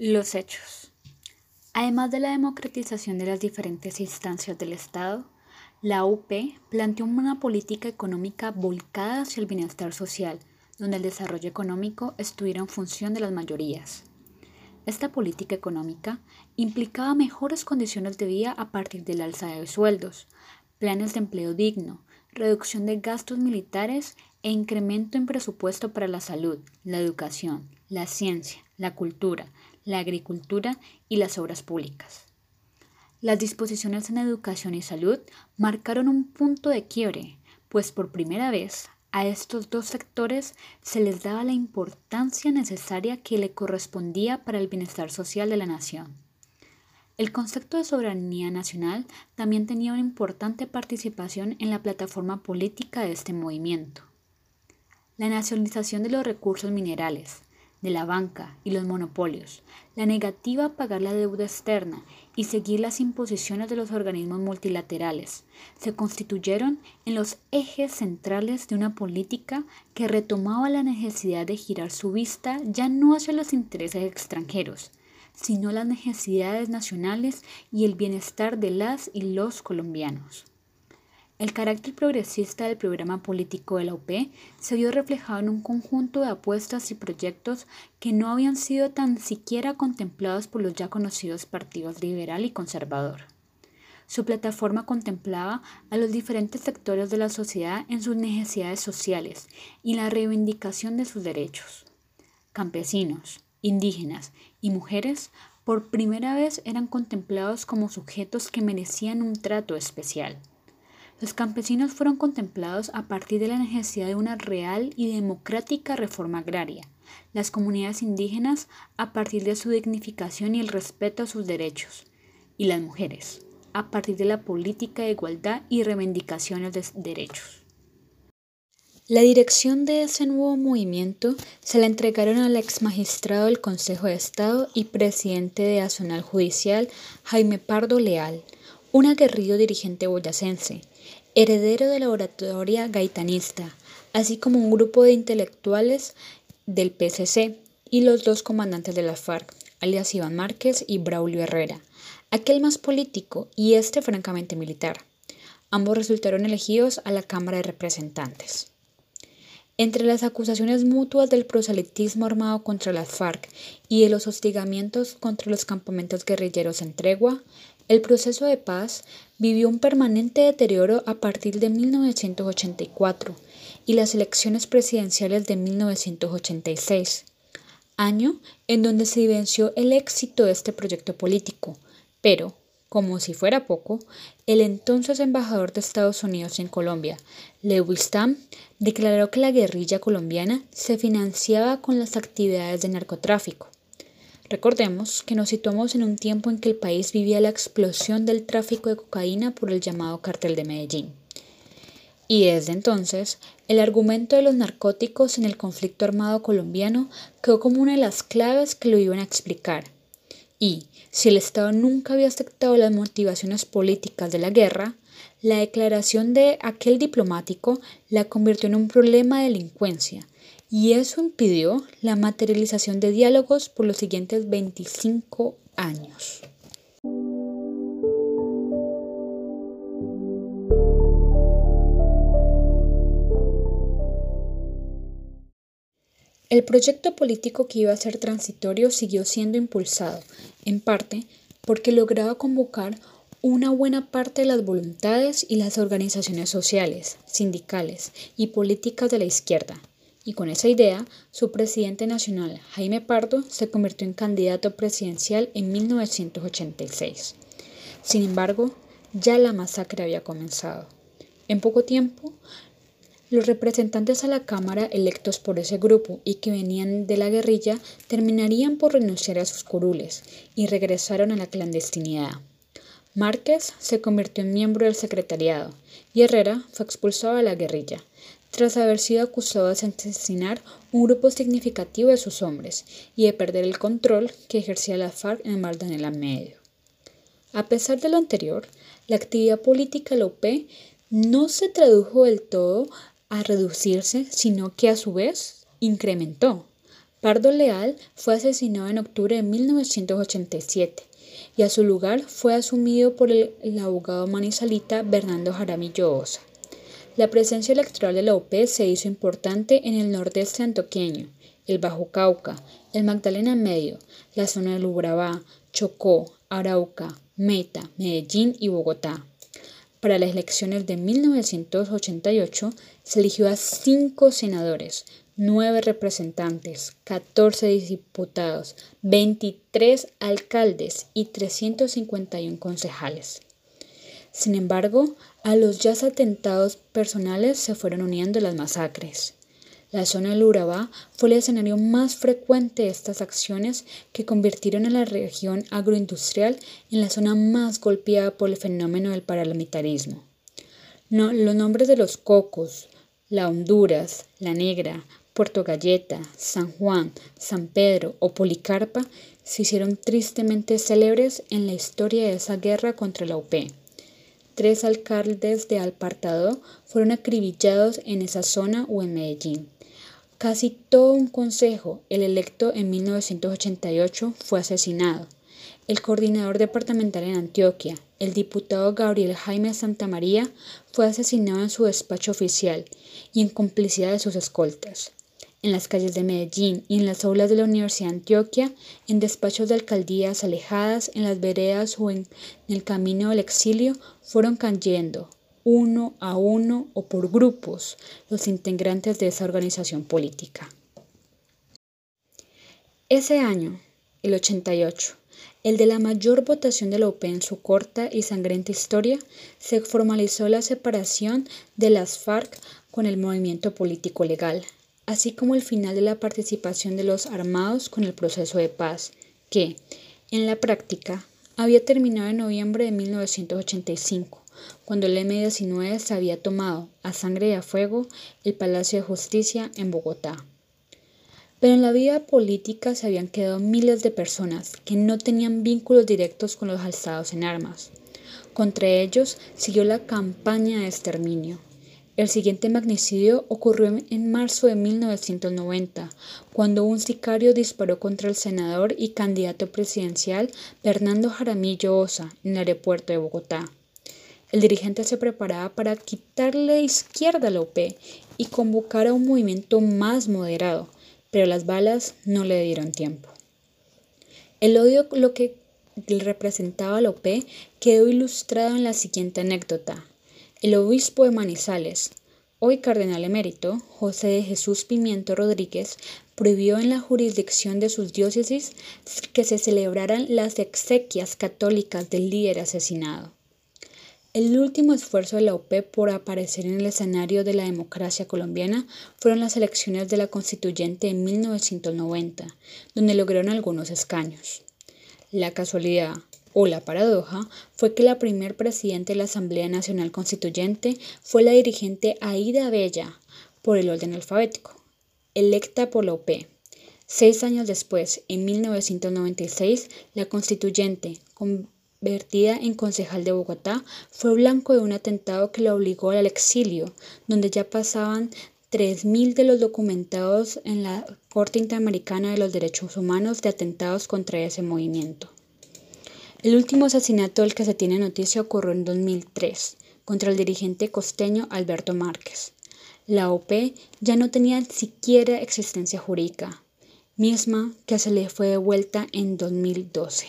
Los hechos. Además de la democratización de las diferentes instancias del Estado, la UP planteó una política económica volcada hacia el bienestar social, donde el desarrollo económico estuviera en función de las mayorías. Esta política económica implicaba mejores condiciones de vida a partir del alza de sueldos, planes de empleo digno, reducción de gastos militares e incremento en presupuesto para la salud, la educación, la ciencia, la cultura, la agricultura y las obras públicas. Las disposiciones en educación y salud marcaron un punto de quiebre, pues por primera vez a estos dos sectores se les daba la importancia necesaria que le correspondía para el bienestar social de la nación. El concepto de soberanía nacional también tenía una importante participación en la plataforma política de este movimiento. La nacionalización de los recursos minerales, de la banca y los monopolios, la negativa a pagar la deuda externa y seguir las imposiciones de los organismos multilaterales se constituyeron en los ejes centrales de una política que retomaba la necesidad de girar su vista ya no hacia los intereses extranjeros, sino las necesidades nacionales y el bienestar de las y los colombianos. El carácter progresista del programa político de la UP se vio reflejado en un conjunto de apuestas y proyectos que no habían sido tan siquiera contemplados por los ya conocidos partidos liberal y conservador. Su plataforma contemplaba a los diferentes sectores de la sociedad en sus necesidades sociales y la reivindicación de sus derechos. Campesinos, indígenas y mujeres por primera vez eran contemplados como sujetos que merecían un trato especial. Los campesinos fueron contemplados a partir de la necesidad de una real y democrática reforma agraria, las comunidades indígenas a partir de su dignificación y el respeto a sus derechos, y las mujeres a partir de la política de igualdad y reivindicaciones de derechos. La dirección de ese nuevo movimiento se la entregaron al ex magistrado del Consejo de Estado y presidente de Nacional Judicial, Jaime Pardo Leal, un aguerrido dirigente boyacense, heredero de la oratoria gaitanista, así como un grupo de intelectuales del PCC y los dos comandantes de la FARC, alias Iván Márquez y Braulio Herrera, aquel más político y este francamente militar. Ambos resultaron elegidos a la Cámara de Representantes. Entre las acusaciones mutuas del proselitismo armado contra las FARC y de los hostigamientos contra los campamentos guerrilleros en tregua, el proceso de paz vivió un permanente deterioro a partir de 1984 y las elecciones presidenciales de 1986, año en donde se vivenció el éxito de este proyecto político, pero, como si fuera poco, el entonces embajador de Estados Unidos en Colombia, Lewis Tam, declaró que la guerrilla colombiana se financiaba con las actividades de narcotráfico Recordemos que nos situamos en un tiempo en que el país vivía la explosión del tráfico de cocaína por el llamado cartel de Medellín. Y desde entonces, el argumento de los narcóticos en el conflicto armado colombiano quedó como una de las claves que lo iban a explicar. Y, si el Estado nunca había aceptado las motivaciones políticas de la guerra, la declaración de aquel diplomático la convirtió en un problema de delincuencia y eso impidió la materialización de diálogos por los siguientes 25 años. El proyecto político que iba a ser transitorio siguió siendo impulsado, en parte porque lograba convocar una buena parte de las voluntades y las organizaciones sociales, sindicales y políticas de la izquierda, y con esa idea, su presidente nacional, Jaime Pardo, se convirtió en candidato presidencial en 1986. Sin embargo, ya la masacre había comenzado. En poco tiempo, los representantes a la Cámara electos por ese grupo y que venían de la guerrilla terminarían por renunciar a sus curules y regresaron a la clandestinidad. Márquez se convirtió en miembro del secretariado y Herrera fue expulsado de la guerrilla, tras haber sido acusado de asesinar un grupo significativo de sus hombres y de perder el control que ejercía la FARC en Mardanela Medio. A pesar de lo anterior, la actividad política de la no se tradujo del todo a reducirse, sino que a su vez incrementó, Pardo Leal fue asesinado en octubre de 1987 y a su lugar fue asumido por el, abogado manizalita Bernardo Jaramillo Osa. La presencia electoral de la UP se hizo importante en el nordeste antioqueño, el Bajo Cauca, el Magdalena Medio, la zona del Urabá, Chocó, Arauca, Meta, Medellín y Bogotá. Para las elecciones de 1988 se eligió a cinco senadores, nueve representantes, 14 diputados, 23 alcaldes y 351 concejales. Sin embargo, a los ya atentados personales se fueron uniendo las masacres. La zona del Urabá fue el escenario más frecuente de estas acciones que convirtieron a la región agroindustrial en la zona más golpeada por el fenómeno del paramilitarismo. los nombres de los Cocos, la Honduras, la Negra, Puerto Galleta, San Juan, San Pedro o Policarpa se hicieron tristemente célebres en la historia de esa guerra contra la UP. Tres alcaldes de Alpartado fueron acribillados en esa zona o en Medellín. Casi todo un consejo, el electo en 1988, fue asesinado. El coordinador departamental en Antioquia, el diputado Gabriel Jaime Santamaría, fue asesinado en su despacho oficial y en complicidad de sus escoltas en las calles de Medellín y en las aulas de la Universidad de Antioquia, en despachos de alcaldías alejadas, en las veredas o en el camino del exilio, fueron cayendo, uno a uno o por grupos, los integrantes de esa organización política. Ese año, el 88, el de la mayor votación de la UP en su corta y sangrienta historia, se formalizó la separación de las FARC con el movimiento político legal, así como el final de la participación de los armados con el proceso de paz, que, en la práctica, había terminado en noviembre de 1985, cuando el M-19 se había tomado a sangre y a fuego el Palacio de Justicia en Bogotá. Pero en la vida política se habían quedado miles de personas que no tenían vínculos directos con los alzados en armas. Contra ellos siguió la campaña de exterminio. El siguiente magnicidio ocurrió en marzo de 1990, cuando un sicario disparó contra el senador y candidato presidencial Fernando Jaramillo Osa en el aeropuerto de Bogotá. El dirigente se preparaba para quitarle izquierda a la y convocar a un movimiento más moderado, pero las balas no le dieron tiempo. El odio lo que representaba la UP quedó ilustrado en la siguiente anécdota. El obispo de Manizales, hoy cardenal emérito, José de Jesús Pimiento Rodríguez, prohibió en la jurisdicción de sus diócesis que se celebraran las exequias católicas del líder asesinado. El último esfuerzo de la OP por aparecer en el escenario de la democracia colombiana fueron las elecciones de la constituyente en 1990, donde lograron algunos escaños. La casualidad o la paradoja fue que la primer presidenta de la Asamblea Nacional Constituyente fue la dirigente Aida Bella, por el orden alfabético, electa por la UP. Seis años después, en 1996, la constituyente, convertida en concejal de Bogotá, fue blanco de un atentado que la obligó al exilio, donde ya pasaban 3.000 de los documentados en la Corte Interamericana de los Derechos Humanos de atentados contra ese movimiento. El último asesinato del que se tiene noticia ocurrió en 2003 contra el dirigente costeño Alberto Márquez. La OP ya no tenía siquiera existencia jurídica, misma que se le fue devuelta en 2012.